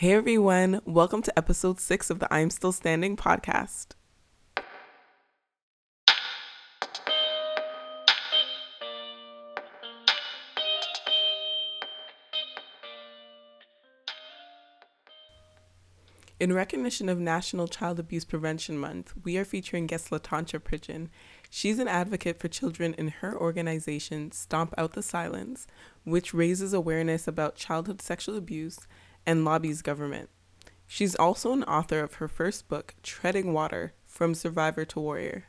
Hey everyone, welcome to episode six of the I'm Still Standing podcast. In recognition of National Child Abuse Prevention Month, we are featuring guest Latancha Pridgeon. She's an advocate for children in her organization, Stomp Out the Silence, which raises awareness about childhood sexual abuse and lobbies government. She's also an author of her first book, Treading Water From Survivor to Warrior.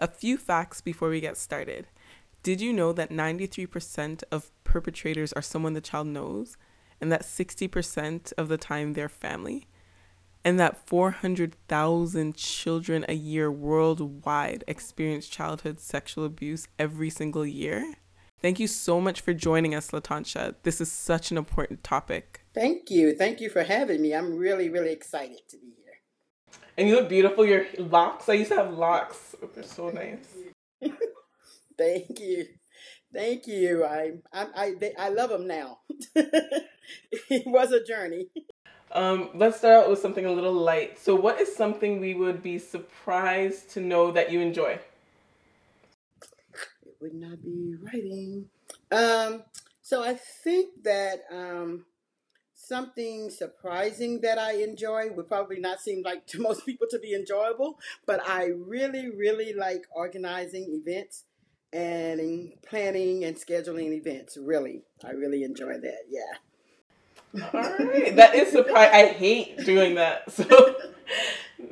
A few facts before we get started. Did you know that 93% of perpetrators are someone the child knows, and that 60% of the time they're family? and that 400,000 children a year worldwide experience childhood sexual abuse every single year. Thank you so much for joining us, Latancha. This is such an important topic. Thank you. Thank you for having me. I'm really, really excited to be here. And you look beautiful. Your locks, I used to have locks. They're so nice. Thank you. Thank you. I I I, they, I love them now. it was a journey. Um, let's start out with something a little light. So, what is something we would be surprised to know that you enjoy? It would not be writing. Um, so I think that um, something surprising that I enjoy would probably not seem like to most people to be enjoyable, but I really, really like organizing events and planning and scheduling events. Really, I really enjoy that. Yeah. All right, that is surprising. I hate doing that, so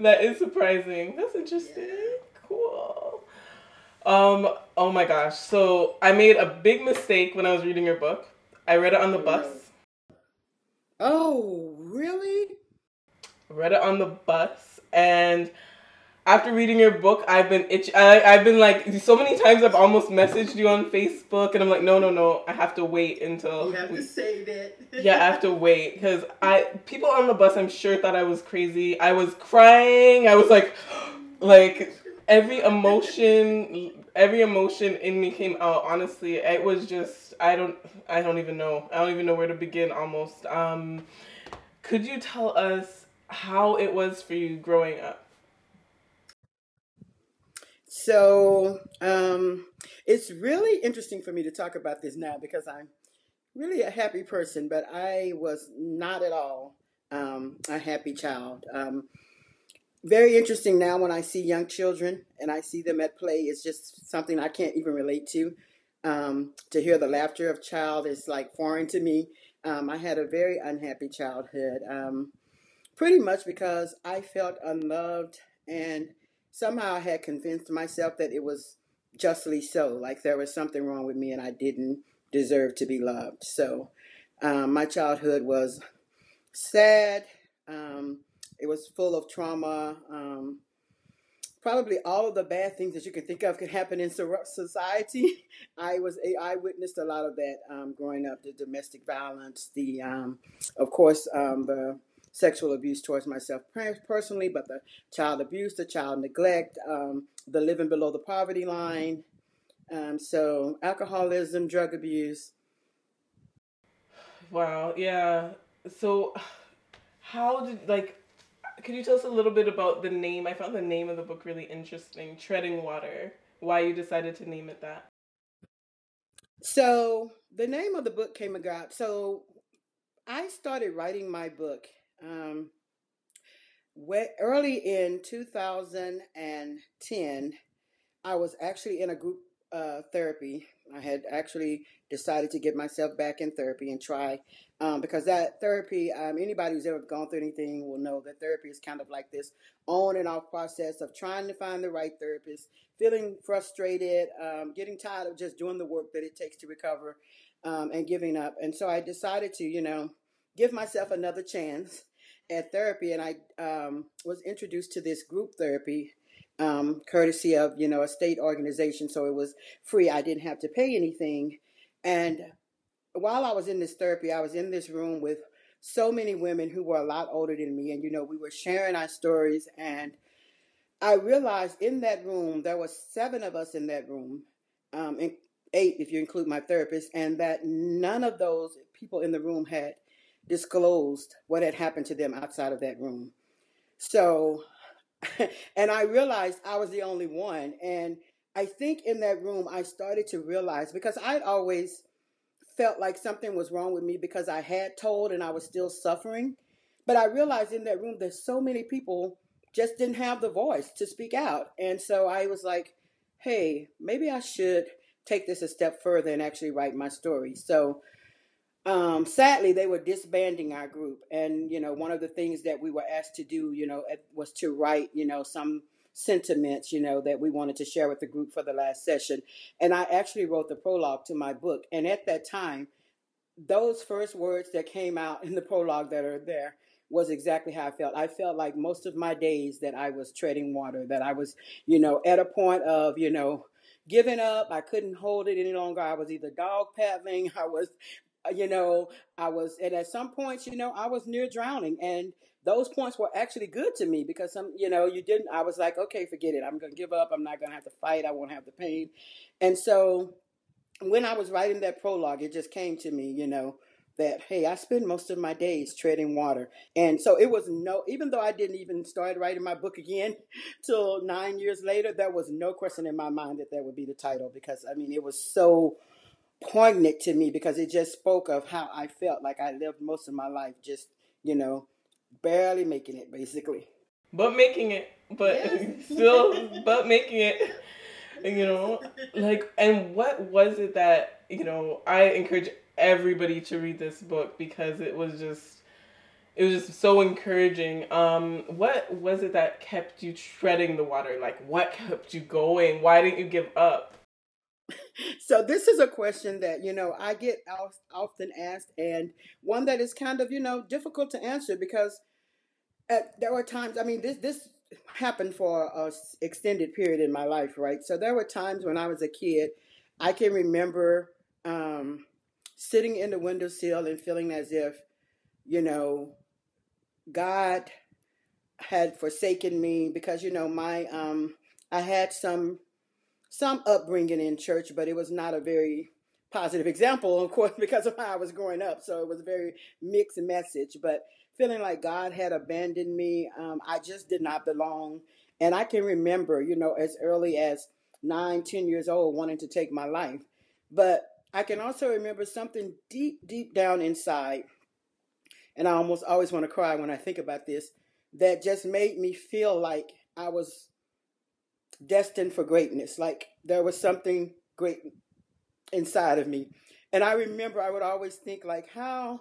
that is surprising. That's interesting. Cool. Um. Oh my gosh. So I made a big mistake when I was reading your book. I read it on the bus. Oh, really? Read it on the bus, and after reading your book, I've been itch. I, I've been like so many times. I've almost messaged you on Facebook, and I'm like, no, no, no. I have to wait until you have we, to save it. yeah, I have to wait because I people on the bus. I'm sure thought I was crazy. I was crying. I was like, like every emotion, every emotion in me came out. Honestly, it was just I don't I don't even know. I don't even know where to begin. Almost. Um, could you tell us how it was for you growing up? So um, it's really interesting for me to talk about this now because I'm really a happy person, but I was not at all um, a happy child. Um, very interesting now when I see young children and I see them at play. It's just something I can't even relate to. Um, to hear the laughter of child is like foreign to me. Um, I had a very unhappy childhood, um, pretty much because I felt unloved and somehow I had convinced myself that it was justly so, like there was something wrong with me and I didn't deserve to be loved. So um, my childhood was sad. It was full of trauma. Um, probably all of the bad things that you can think of could happen in society. I was I witnessed a lot of that um, growing up. The domestic violence, the um, of course um, the sexual abuse towards myself personally, but the child abuse, the child neglect, um, the living below the poverty line. Um, so alcoholism, drug abuse. Wow. Yeah. So, how did like? Could you tell us a little bit about the name? I found the name of the book really interesting. Treading Water. Why you decided to name it that? So the name of the book came about. So I started writing my book um, early in 2010, I was actually in a group uh, therapy. I had actually decided to get myself back in therapy and try um, because that therapy, um, anybody who's ever gone through anything will know that therapy is kind of like this on and off process of trying to find the right therapist, feeling frustrated, um, getting tired of just doing the work that it takes to recover, um, and giving up. And so I decided to, you know, give myself another chance at therapy, and I um, was introduced to this group therapy, um, courtesy of you know a state organization, so it was free. I didn't have to pay anything, and while I was in this therapy, I was in this room with so many women who were a lot older than me, and you know we were sharing our stories, and I realized in that room there were seven of us in that room, um, eight if you include my therapist, and that none of those people in the room had disclosed what had happened to them outside of that room. So, and I realized I was the only one. And I think in that room, I started to realize because I'd always felt like something was wrong with me because I had told and I was still suffering. But I realized in that room, that so many people just didn't have the voice to speak out. And so I was like, hey, maybe I should take this a step further and actually write my story. So um, sadly, they were disbanding our group. And, you know, one of the things that we were asked to do, you know, was to write, you know, some sentiments, you know, that we wanted to share with the group for the last session. And I actually wrote the prologue to my book. And at that time, those first words that came out in the prologue that are there was exactly how I felt. I felt like most of my days that I was treading water, that I was, you know, at a point of, you know, giving up. I couldn't hold it any longer. I was either dog paddling, I was, you know, I was, and at some points, you know, I was near drowning. And those points were actually good to me because some, you know, you didn't, I was like, okay, forget it. I'm to give up. I'm not to have to fight. I won't have the pain. And so when I was writing that prologue, it just came to me, you know, that hey i spend most of my days treading water and so it was no even though i didn't even start writing my book again till nine years later there was no question in my mind that that would be the title because i mean it was so poignant to me because it just spoke of how i felt like i lived most of my life just you know barely making it basically but making it but yes. still but making it you know like and what was it that you know i encourage everybody to read this book because it was just it was just so encouraging. Um, what was it that kept you treading the water? Like, what kept you going? Why didn't you give up? So this is a question that you know I get often asked, and one that is kind of you know difficult to answer because at, there were times. I mean, this this happened for a extended period in my life, right? So there were times when I was a kid. I can remember um, sitting in the windowsill and feeling as if, you know, God had forsaken me because you know my um I had some some upbringing in church, but it was not a very positive example, of course, because of how I was growing up. So it was a very mixed message. But feeling like God had abandoned me, um, I just did not belong. And I can remember, you know, as early as nine, ten years old, wanting to take my life. But I can also remember something deep, deep down inside, and I almost always want to cry when I think about this, that just made me feel like I was destined for greatness, like there was something great inside of me. And I remember I would always think like, how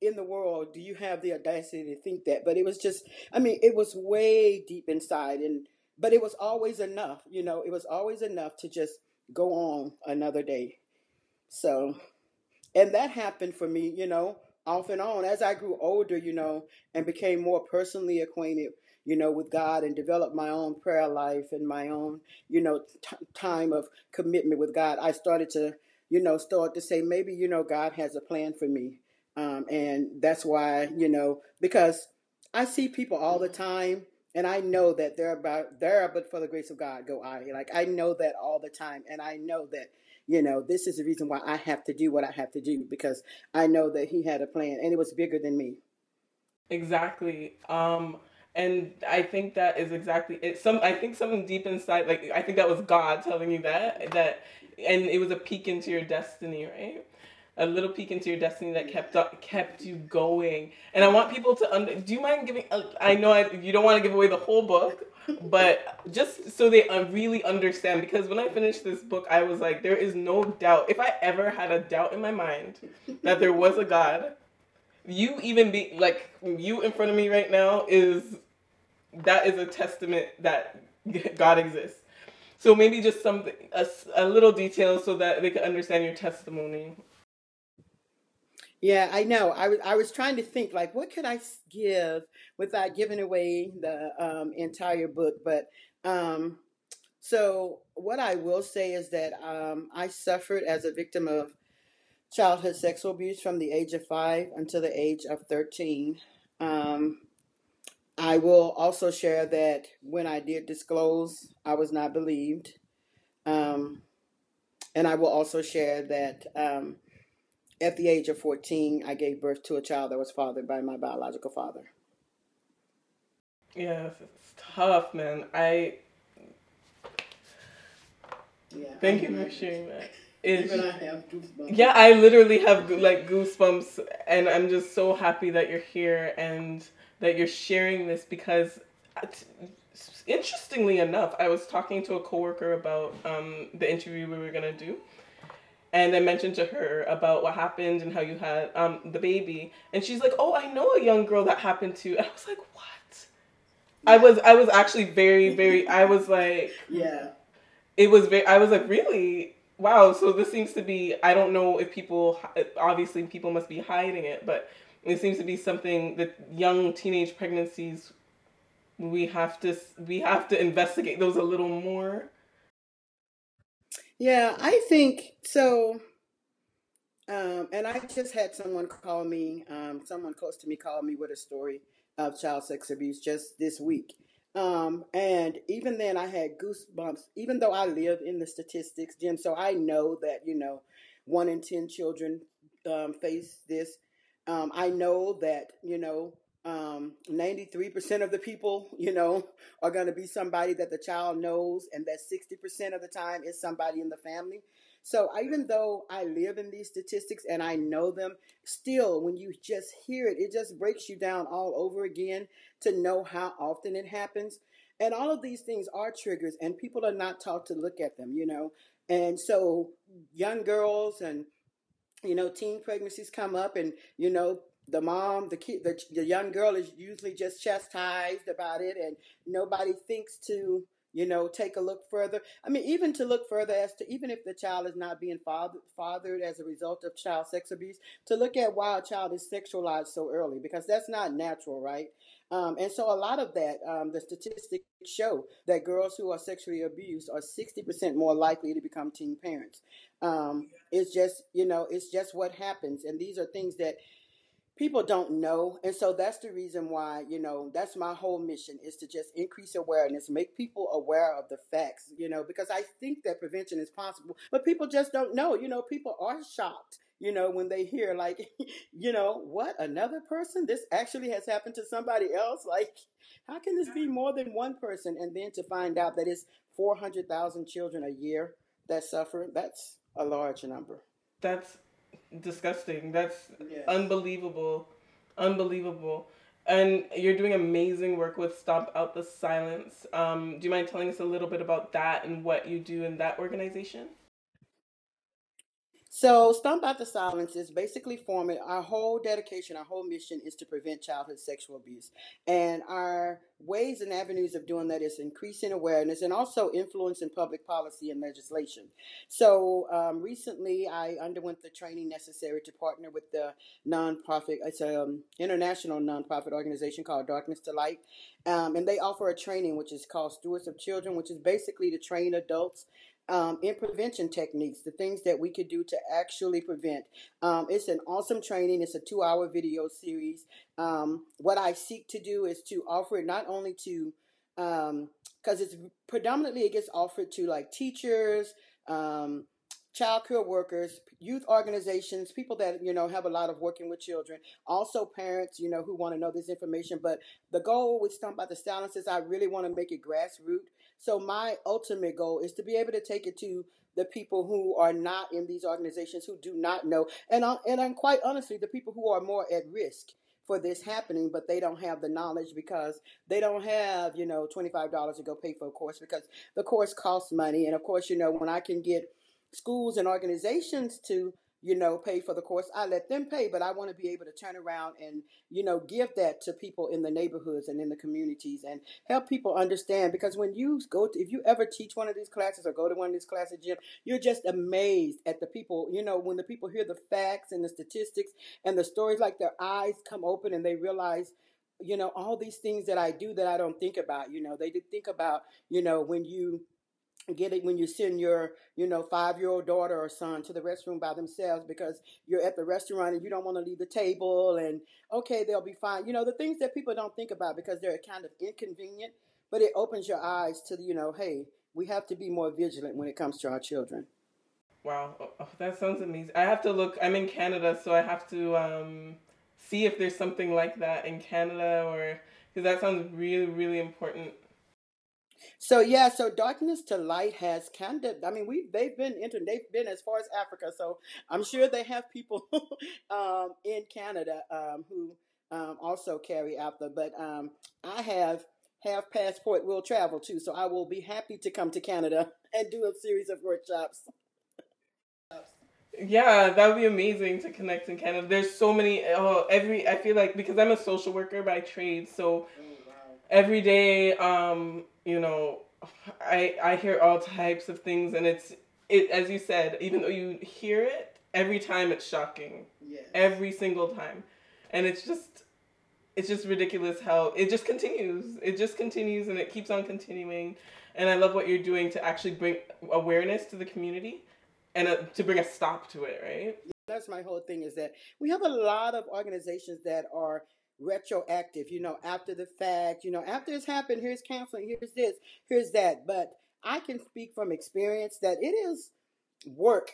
in the world do you have the audacity to think that? But it was just, I mean, it was way deep inside, and but it was always enough, you know, it was always enough to just go on another day. So, and that happened for me, you know, off and on as I grew older, you know, and became more personally acquainted, you know, with God and developed my own prayer life and my own, you know, t- time of commitment with God. I started to, you know, start to say maybe, you know, God has a plan for me. Um, and that's why, you know, because I see people all the time and I know that they're about there, but for the grace of God go I. Like I know that all the time, and I know that you know, this is the reason why I have to do what I have to do because I know that he had a plan and it was bigger than me. Exactly. Um and I think that is exactly it. Some I think something deep inside, like I think that was God telling you that that, and it was a peek into your destiny, right? a little peek into your destiny that kept up, kept you going. And I want people to under. Do you mind giving? Uh, I know I, you don't want to give away the whole book, but just so they uh, really understand. Because when I finished this book, I was like, there is no doubt. If I ever had a doubt in my mind that there was a God, you even be like you in front of me right now is that is a testament that God exists. So maybe just something, a, a little detail so that they can understand your testimony. Yeah, I know. I was I was trying to think like what could I give without giving away the um, entire book, but um, so what I will say is that um, I suffered as a victim of childhood sexual abuse from the age of five until the age of thirteen. Um, I will also share that when I did disclose, I was not believed. Um, and I will also share that um, at the age of 14, I gave birth to a child that was fathered by my biological father. Yes, it's tough, man. I Yeah. thank you for sharing that. It's, Even I have goosebumps. yeah, I literally have like goosebumps, and I'm just so happy that you're here and that you're sharing this because, interestingly enough, I was talking to a coworker about um, the interview we were gonna do, and I mentioned to her about what happened and how you had um, the baby, and she's like, "Oh, I know a young girl that happened to," and I was like, "What?" I was I was actually very very I was like Yeah. it was very i was like really wow so this seems to be i don't know if people obviously people must be hiding it but it seems to be something that young teenage pregnancies we have to we have to investigate those a little more Yeah, I think so. Um, and I just had someone call me, um, someone close to me call me with a story of child sex abuse just this week. Um, and even then, I had goosebumps, even though I live in the statistics, Jim. So I know that, you know, one in 10 children um, face this. Um, I know that, you know, um, 93% of the people, you know, are going to be somebody that the child knows, and that 60% of the time is somebody in the family. So even though I live in these statistics and I know them, still, when you just hear it, it just breaks you down all over again to know how often it happens. And all of these things are triggers, and people are not taught to look at them, you know. And so, young girls and you know, teen pregnancies come up, and you know, the mom, the kid, the, the young girl is usually just chastised about it, and nobody thinks to you know, take a look further. I mean, even to look further as to even if the child is not being fathered, fathered as a result of child sex abuse, to look at why a child is sexualized so early because that's not natural, right? Um, and so a lot of that, um, the statistics show that girls who are sexually abused are 60% more likely to become teen parents. Um, it's just, you know, it's just what happens. And these are things that people don't know and so that's the reason why you know that's my whole mission is to just increase awareness make people aware of the facts you know because i think that prevention is possible but people just don't know you know people are shocked you know when they hear like you know what another person this actually has happened to somebody else like how can this be more than one person and then to find out that it's 400,000 children a year that suffer that's a large number that's disgusting. That's Yes. unbelievable. Unbelievable. And you're doing amazing work with Stomp Out the Silence. Um, do you mind telling us a little bit about that and what you do in that organization? So, Stomp Out the Silence is basically forming our whole dedication, our whole mission is to prevent childhood sexual abuse. And our ways and avenues of doing that is increasing awareness and also influencing public policy and legislation. So, um, recently I underwent the training necessary to partner with the nonprofit, it's an um, international nonprofit organization called Darkness to Light. Um, and they offer a training which is called Stewards of Children, which is basically to train adults um, in prevention techniques, the things that we could do to actually prevent. Um, it's an awesome training. It's a two hour video series. Um, what I seek to do is to offer it not only to, because um, it's predominantly, it gets offered to like teachers, um, child care workers, youth organizations, people that, you know, have a lot of working with children, also parents, you know, who want to know this information. But the goal with Stomp Out the Silence is I really want to make it grassroots so my ultimate goal is to be able to take it to the people who are not in these organizations who do not know, and I, and I'm quite honestly the people who are more at risk for this happening, but they don't have the knowledge because they don't have you know twenty five dollars to go pay for a course because the course costs money, and of course you know when I can get schools and organizations to you know, pay for the course. I let them pay, but I want to be able to turn around and, you know, give that to people in the neighborhoods and in the communities and help people understand. Because when you go to, if you ever teach one of these classes or go to one of these classes, Jim, you're just amazed at the people, you know, when the people hear the facts and the statistics and the stories, like their eyes come open and they realize, you know, all these things that I do that I don't think about, you know, they did think about, you know, when you, get it when you send your you know five year old daughter or son to the restroom by themselves because you're at the restaurant and you don't want to leave the table and okay they'll be fine you know the things that people don't think about because they're kind of inconvenient but it opens your eyes to you know hey we have to be more vigilant when it comes to our children Wow, oh, oh, that sounds amazing. I have to look. I'm in Canada, so I have to um, see if there's something like that in Canada, or because that sounds really, really important. So yeah, so darkness to light has kind of. I mean, we they've been inter, they've been as far as Africa, so I'm sure they have people um, in Canada um, who um, also carry out the. But um, I have have passport will travel too, so I will be happy to come to Canada and do a series of workshops. Yeah, that would be amazing to connect in Canada. There's so many. Oh, every I feel like because I'm a social worker by trade, so wow. Every day, um, you know, I I hear all types of things, and it's it as you said. Even though you hear it every time, it's shocking. Yes. Every single time, and it's just it's just ridiculous how it just continues. It just continues, and it keeps on continuing. And I love what you're doing to actually bring awareness to the community and a, to bring a stop to it, right? That's my whole thing is that we have a lot of organizations that are retroactive, you know, after the fact, you know, after it's happened, here's counseling, here's this, here's that. But I can speak from experience that it is work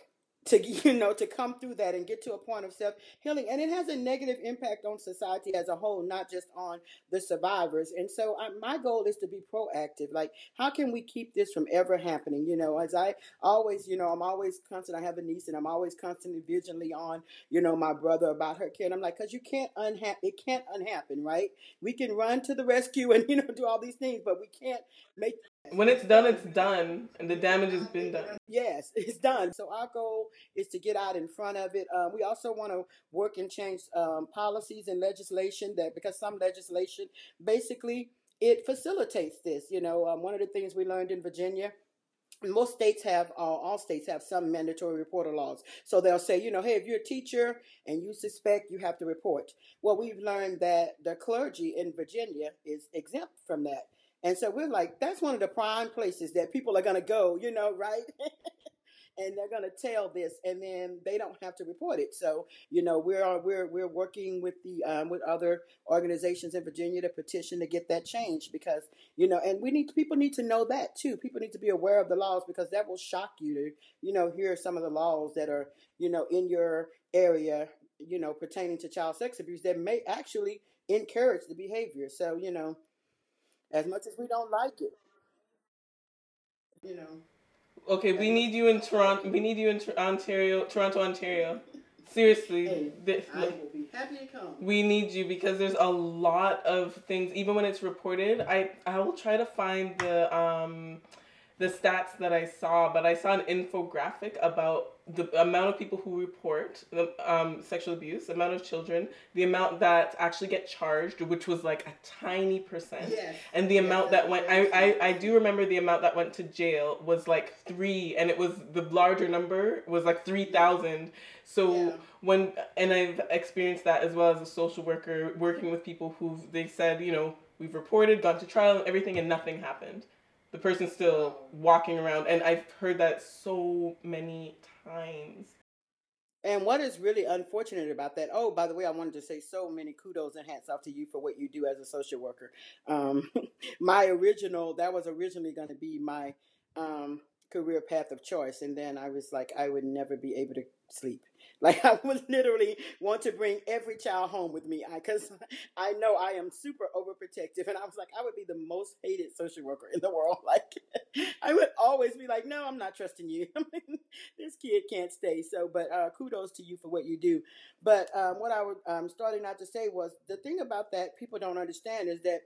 to you know to come through that and get to a point of self healing and it has a negative impact on society as a whole not just on the survivors. And so I, my goal is to be proactive. Like how can we keep this from ever happening? You know as i always you know i'm always constant i have a niece and i'm always constantly vigilantly on you know my brother about her and i'm like because you can't unha- it can't unhappen right? We can run to the rescue and you know do all these things but we can't make when it's done, it's done, and the damage has been done. Yes, it's done. So our goal is to get out in front of it. Um, we also want to work and change um, policies and legislation that because some legislation basically it facilitates this. You know, um, one of the things we learned in Virginia most states have uh, all states have some mandatory reporter laws so they'll say you know hey if you're a teacher and you suspect you have to report well we've learned that the clergy in virginia is exempt from that and so we're like, that's one of the prime places that people are going to go, you know, right? and they're going to tell this, and then they don't have to report it. So, you know, we're we're we're working with the um, with other organizations in Virginia to petition to get that changed because you know, and we need people need to know that too. People need to be aware of the laws because that will shock you to you know hear some of the laws that are you know in your area, you know, pertaining to child sex abuse that may actually encourage the behavior. So, you know as much as we don't like it. You know. Okay, we need you in Toronto. We need you in Ontario, Toronto, Ontario. Seriously, hey, this, I will be happy to come. We need you because there's a lot of things. Even when it's reported, I I will try to find the um the stats that I saw, but I saw an infographic about the amount of people who report um, sexual abuse, the amount of children, the amount that actually get charged, which was like a tiny percent, yes. and the amount that went. I, I I do remember the amount that went to jail was like three, and it was the larger number was like three thousand. So yeah. when and I've experienced that as well as a social worker working with people who they said you know we've reported, gone to trial, and everything, and nothing happened the person's still walking around and i've heard that so many times. And what is really unfortunate about that oh by the way i wanted to say so many kudos and hats off to you for what you do as a social worker. Um, my original that was originally going to be my um, career path of choice and then i was like i would never be able to sleep like I would literally want to bring every child home with me because I, I know I am super overprotective, and I was like, I would be the most hated social worker in the world. Like I would always be like, No, I'm not trusting you. this kid can't stay. So, but uh, kudos to you for what you do. But um, what I was um, starting out to say was the thing about that people don't understand is that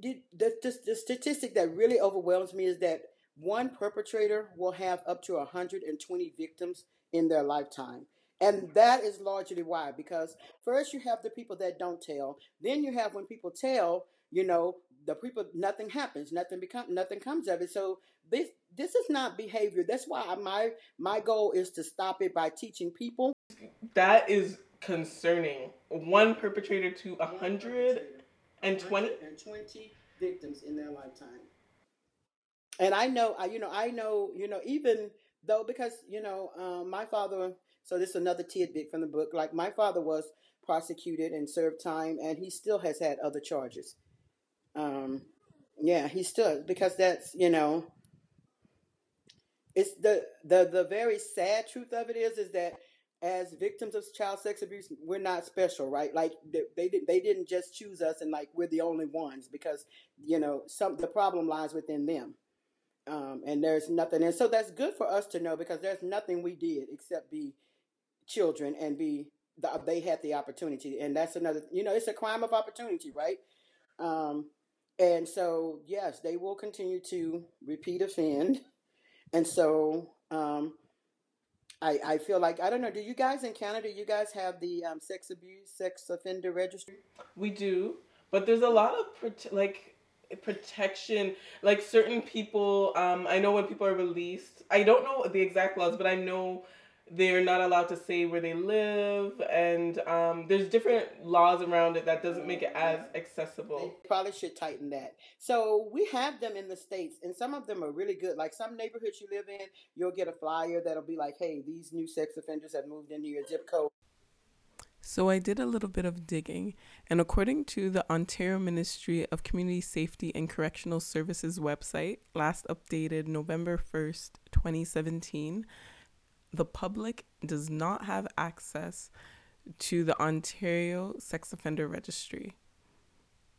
the, the, the statistic that really overwhelms me is that one perpetrator will have up to 120 victims in their lifetime. And that is largely why, because first you have the people that don't tell, then you have when people tell, you know, the people nothing happens, nothing become nothing comes of it. So this this is not behavior. That's why my my goal is to stop it by teaching people. That is concerning. One perpetrator to a hundred and twenty and twenty victims in their lifetime. And I know, I you know, I know, you know, even though because you know um, my father so this is another tidbit from the book like my father was prosecuted and served time and he still has had other charges um, yeah he still because that's you know it's the the the very sad truth of it is is that as victims of child sex abuse, we're not special, right? Like they, they did they didn't just choose us and like we're the only ones because you know some the problem lies within them. Um, and there's nothing, and so that's good for us to know because there's nothing we did except be children and be the, they had the opportunity, and that's another. You know, it's a crime of opportunity, right? Um, and so yes, they will continue to repeat offend, and so um, I I feel like I don't know. Do you guys in Canada? You guys have the um, sex abuse, sex offender registry? We do, but there's a lot of like protection like certain people um i know when people are released i don't know the exact laws but i know they're not allowed to say where they live and um, there's different laws around it that doesn't make it as accessible. They probably should tighten that. So we have them in the states and some of them are really good. Like some neighborhoods you live in you'll get a flyer that'll be like hey these new sex offenders have moved into your zip code so I did a little bit of digging, and according to the Ontario Ministry of Community Safety and Correctional Services website, last updated November 1st, 2017, the public does not have access to the Ontario Sex Offender Registry.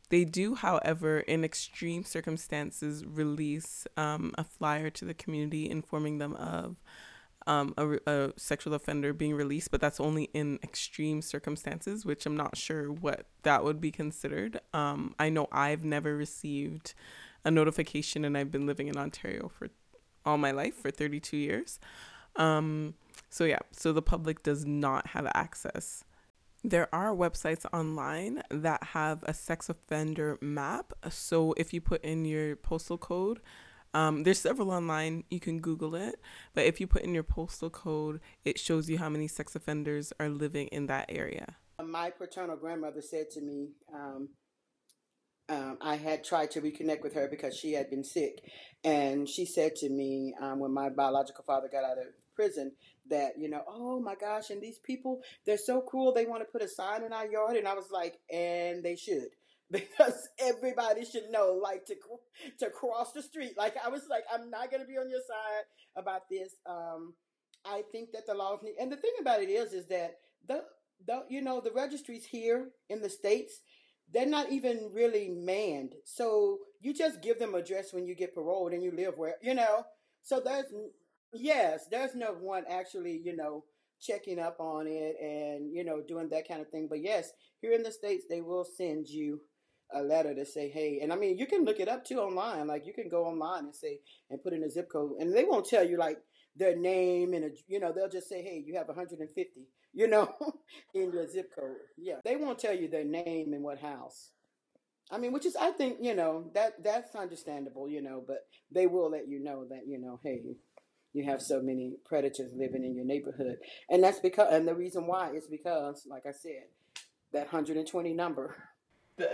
They do, however, in extreme circumstances, release um, a flyer to the community informing them of um, a, a, sexual offender being released, but that's only in extreme circumstances, which I'm not sure what that would be considered. Um, I know I've never received a notification, and I've been living in Ontario for all my life for 32 years. Um, so yeah, so the public does not have access. There are websites online that have a sex offender map. So if you put in your postal code, um, there's several online. You can Google it, but if you put in your postal code, it shows you how many sex offenders are living in that area. My paternal grandmother said to me, um, um, I had tried to reconnect with her because she had been sick. And she said to me um, when my biological father got out of prison that, you know, oh my gosh, and these people, they're so cruel. They want to put a sign in our yard. And I was like, and they should. Because everybody should know, like to to cross the street. Like I was like, I'm not gonna be on your side about this. Um, I think that the laws need, and the thing about it is, is that the the you know the registries here in the states they're not even really manned. So you just give them address when you get paroled and you live where, you know. So there's, yes, there's no one actually, you know, checking up on it and, you know, doing that kind of thing. But yes, here in the States, they will send you a letter to say, hey, and I mean, you can look it up too online. Like you can go online and say, and put in a zip code, and they won't tell you like their name and, a, you know, they'll just say, hey, you have 150 you know, in your zip code. Yeah, they won't tell you their name and what house. I mean, which is, I think, you know, that that's understandable, you know, but they will let you know that, you know, hey, you have so many predators living in your neighborhood, and that's because, and the reason why is because, like I said, that 120 number.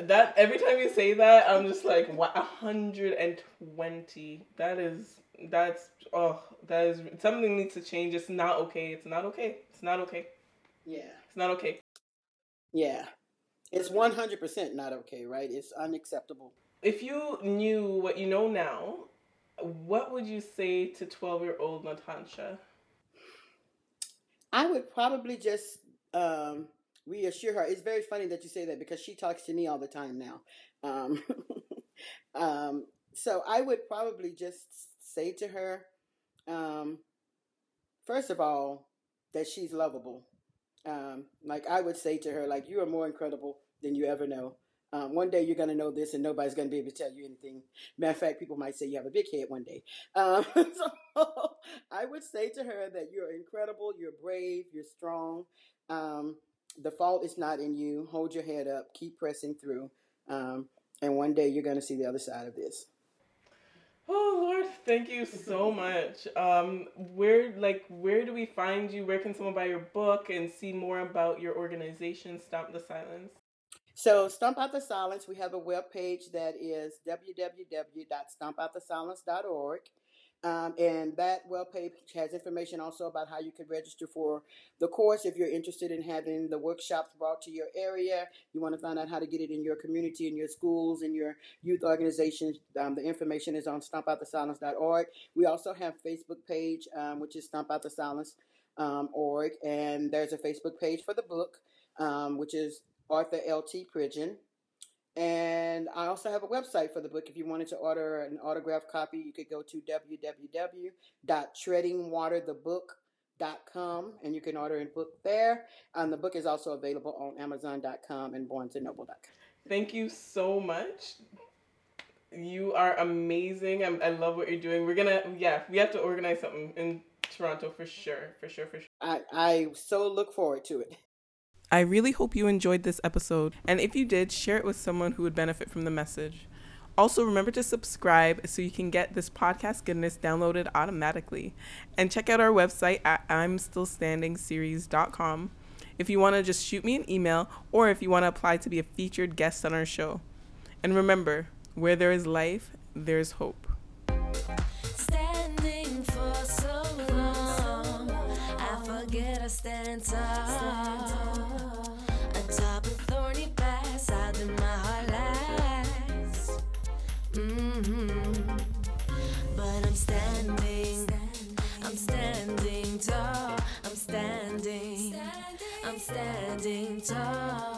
That every time you say that, I'm just like, what, 120? That is, that's, oh, that is something needs to change. It's not okay. It's not okay. It's not okay. Yeah. It's not okay. Yeah. It's 100% not okay, right? It's unacceptable. If you knew what you know now, what would you say to 12 year old Natasha? I would probably just um, reassure her. It's very funny that you say that because she talks to me all the time now. Um, um, so I would probably just say to her, um, first of all, that she's lovable. Um, like I would say to her, like you are more incredible than you ever know. Um, one day you're going to know this, and nobody's going to be able to tell you anything. Matter of fact, people might say you have a big head one day. Um, so I would say to her that you're incredible, you're brave, you're strong. Um, the fault is not in you. Hold your head up, keep pressing through, um, and one day you're going to see the other side of this. Oh Lord, thank you so much. Um, where like where do we find you? Where can someone buy your book and see more about your organization, Stomp the Silence? So Stomp Out the Silence, we have a web page that is www.stompoutthesilence.org. Um, and that web page has information also about how you can register for the course if you're interested in having the workshops brought to your area. You want to find out how to get it in your community, in your schools, in your youth organizations. Um, the information is on stompoutthesilence.org. We also have Facebook page, um, which is Stomp Out the Silence um, and there's a Facebook page for the book, um, which is Author L.T. Pridgeon. And I also have a website for the book. If you wanted to order an autographed copy, you could go to www.treadingwaterthebook.com and you can order a book there. And the book is also available on Amazon.com and BarnesandNoble.com. Thank you so much. You are amazing. I'm, I love what you're doing. We're gonna, yeah, we have to organize something in Toronto for sure, for sure, for sure. I, I so look forward to it. I really hope you enjoyed this episode, and if you did, share it with someone who would benefit from the message. Also, remember to subscribe so you can get this podcast goodness downloaded automatically. And check out our website at I'm Still Standing Series.com if you want to just shoot me an email or if you want to apply to be a featured guest on our show. And remember, where there is life, there's hope. Standing for so long, I forget I stand tall. Standing, I'm standing tall, I'm standing, I'm standing tall.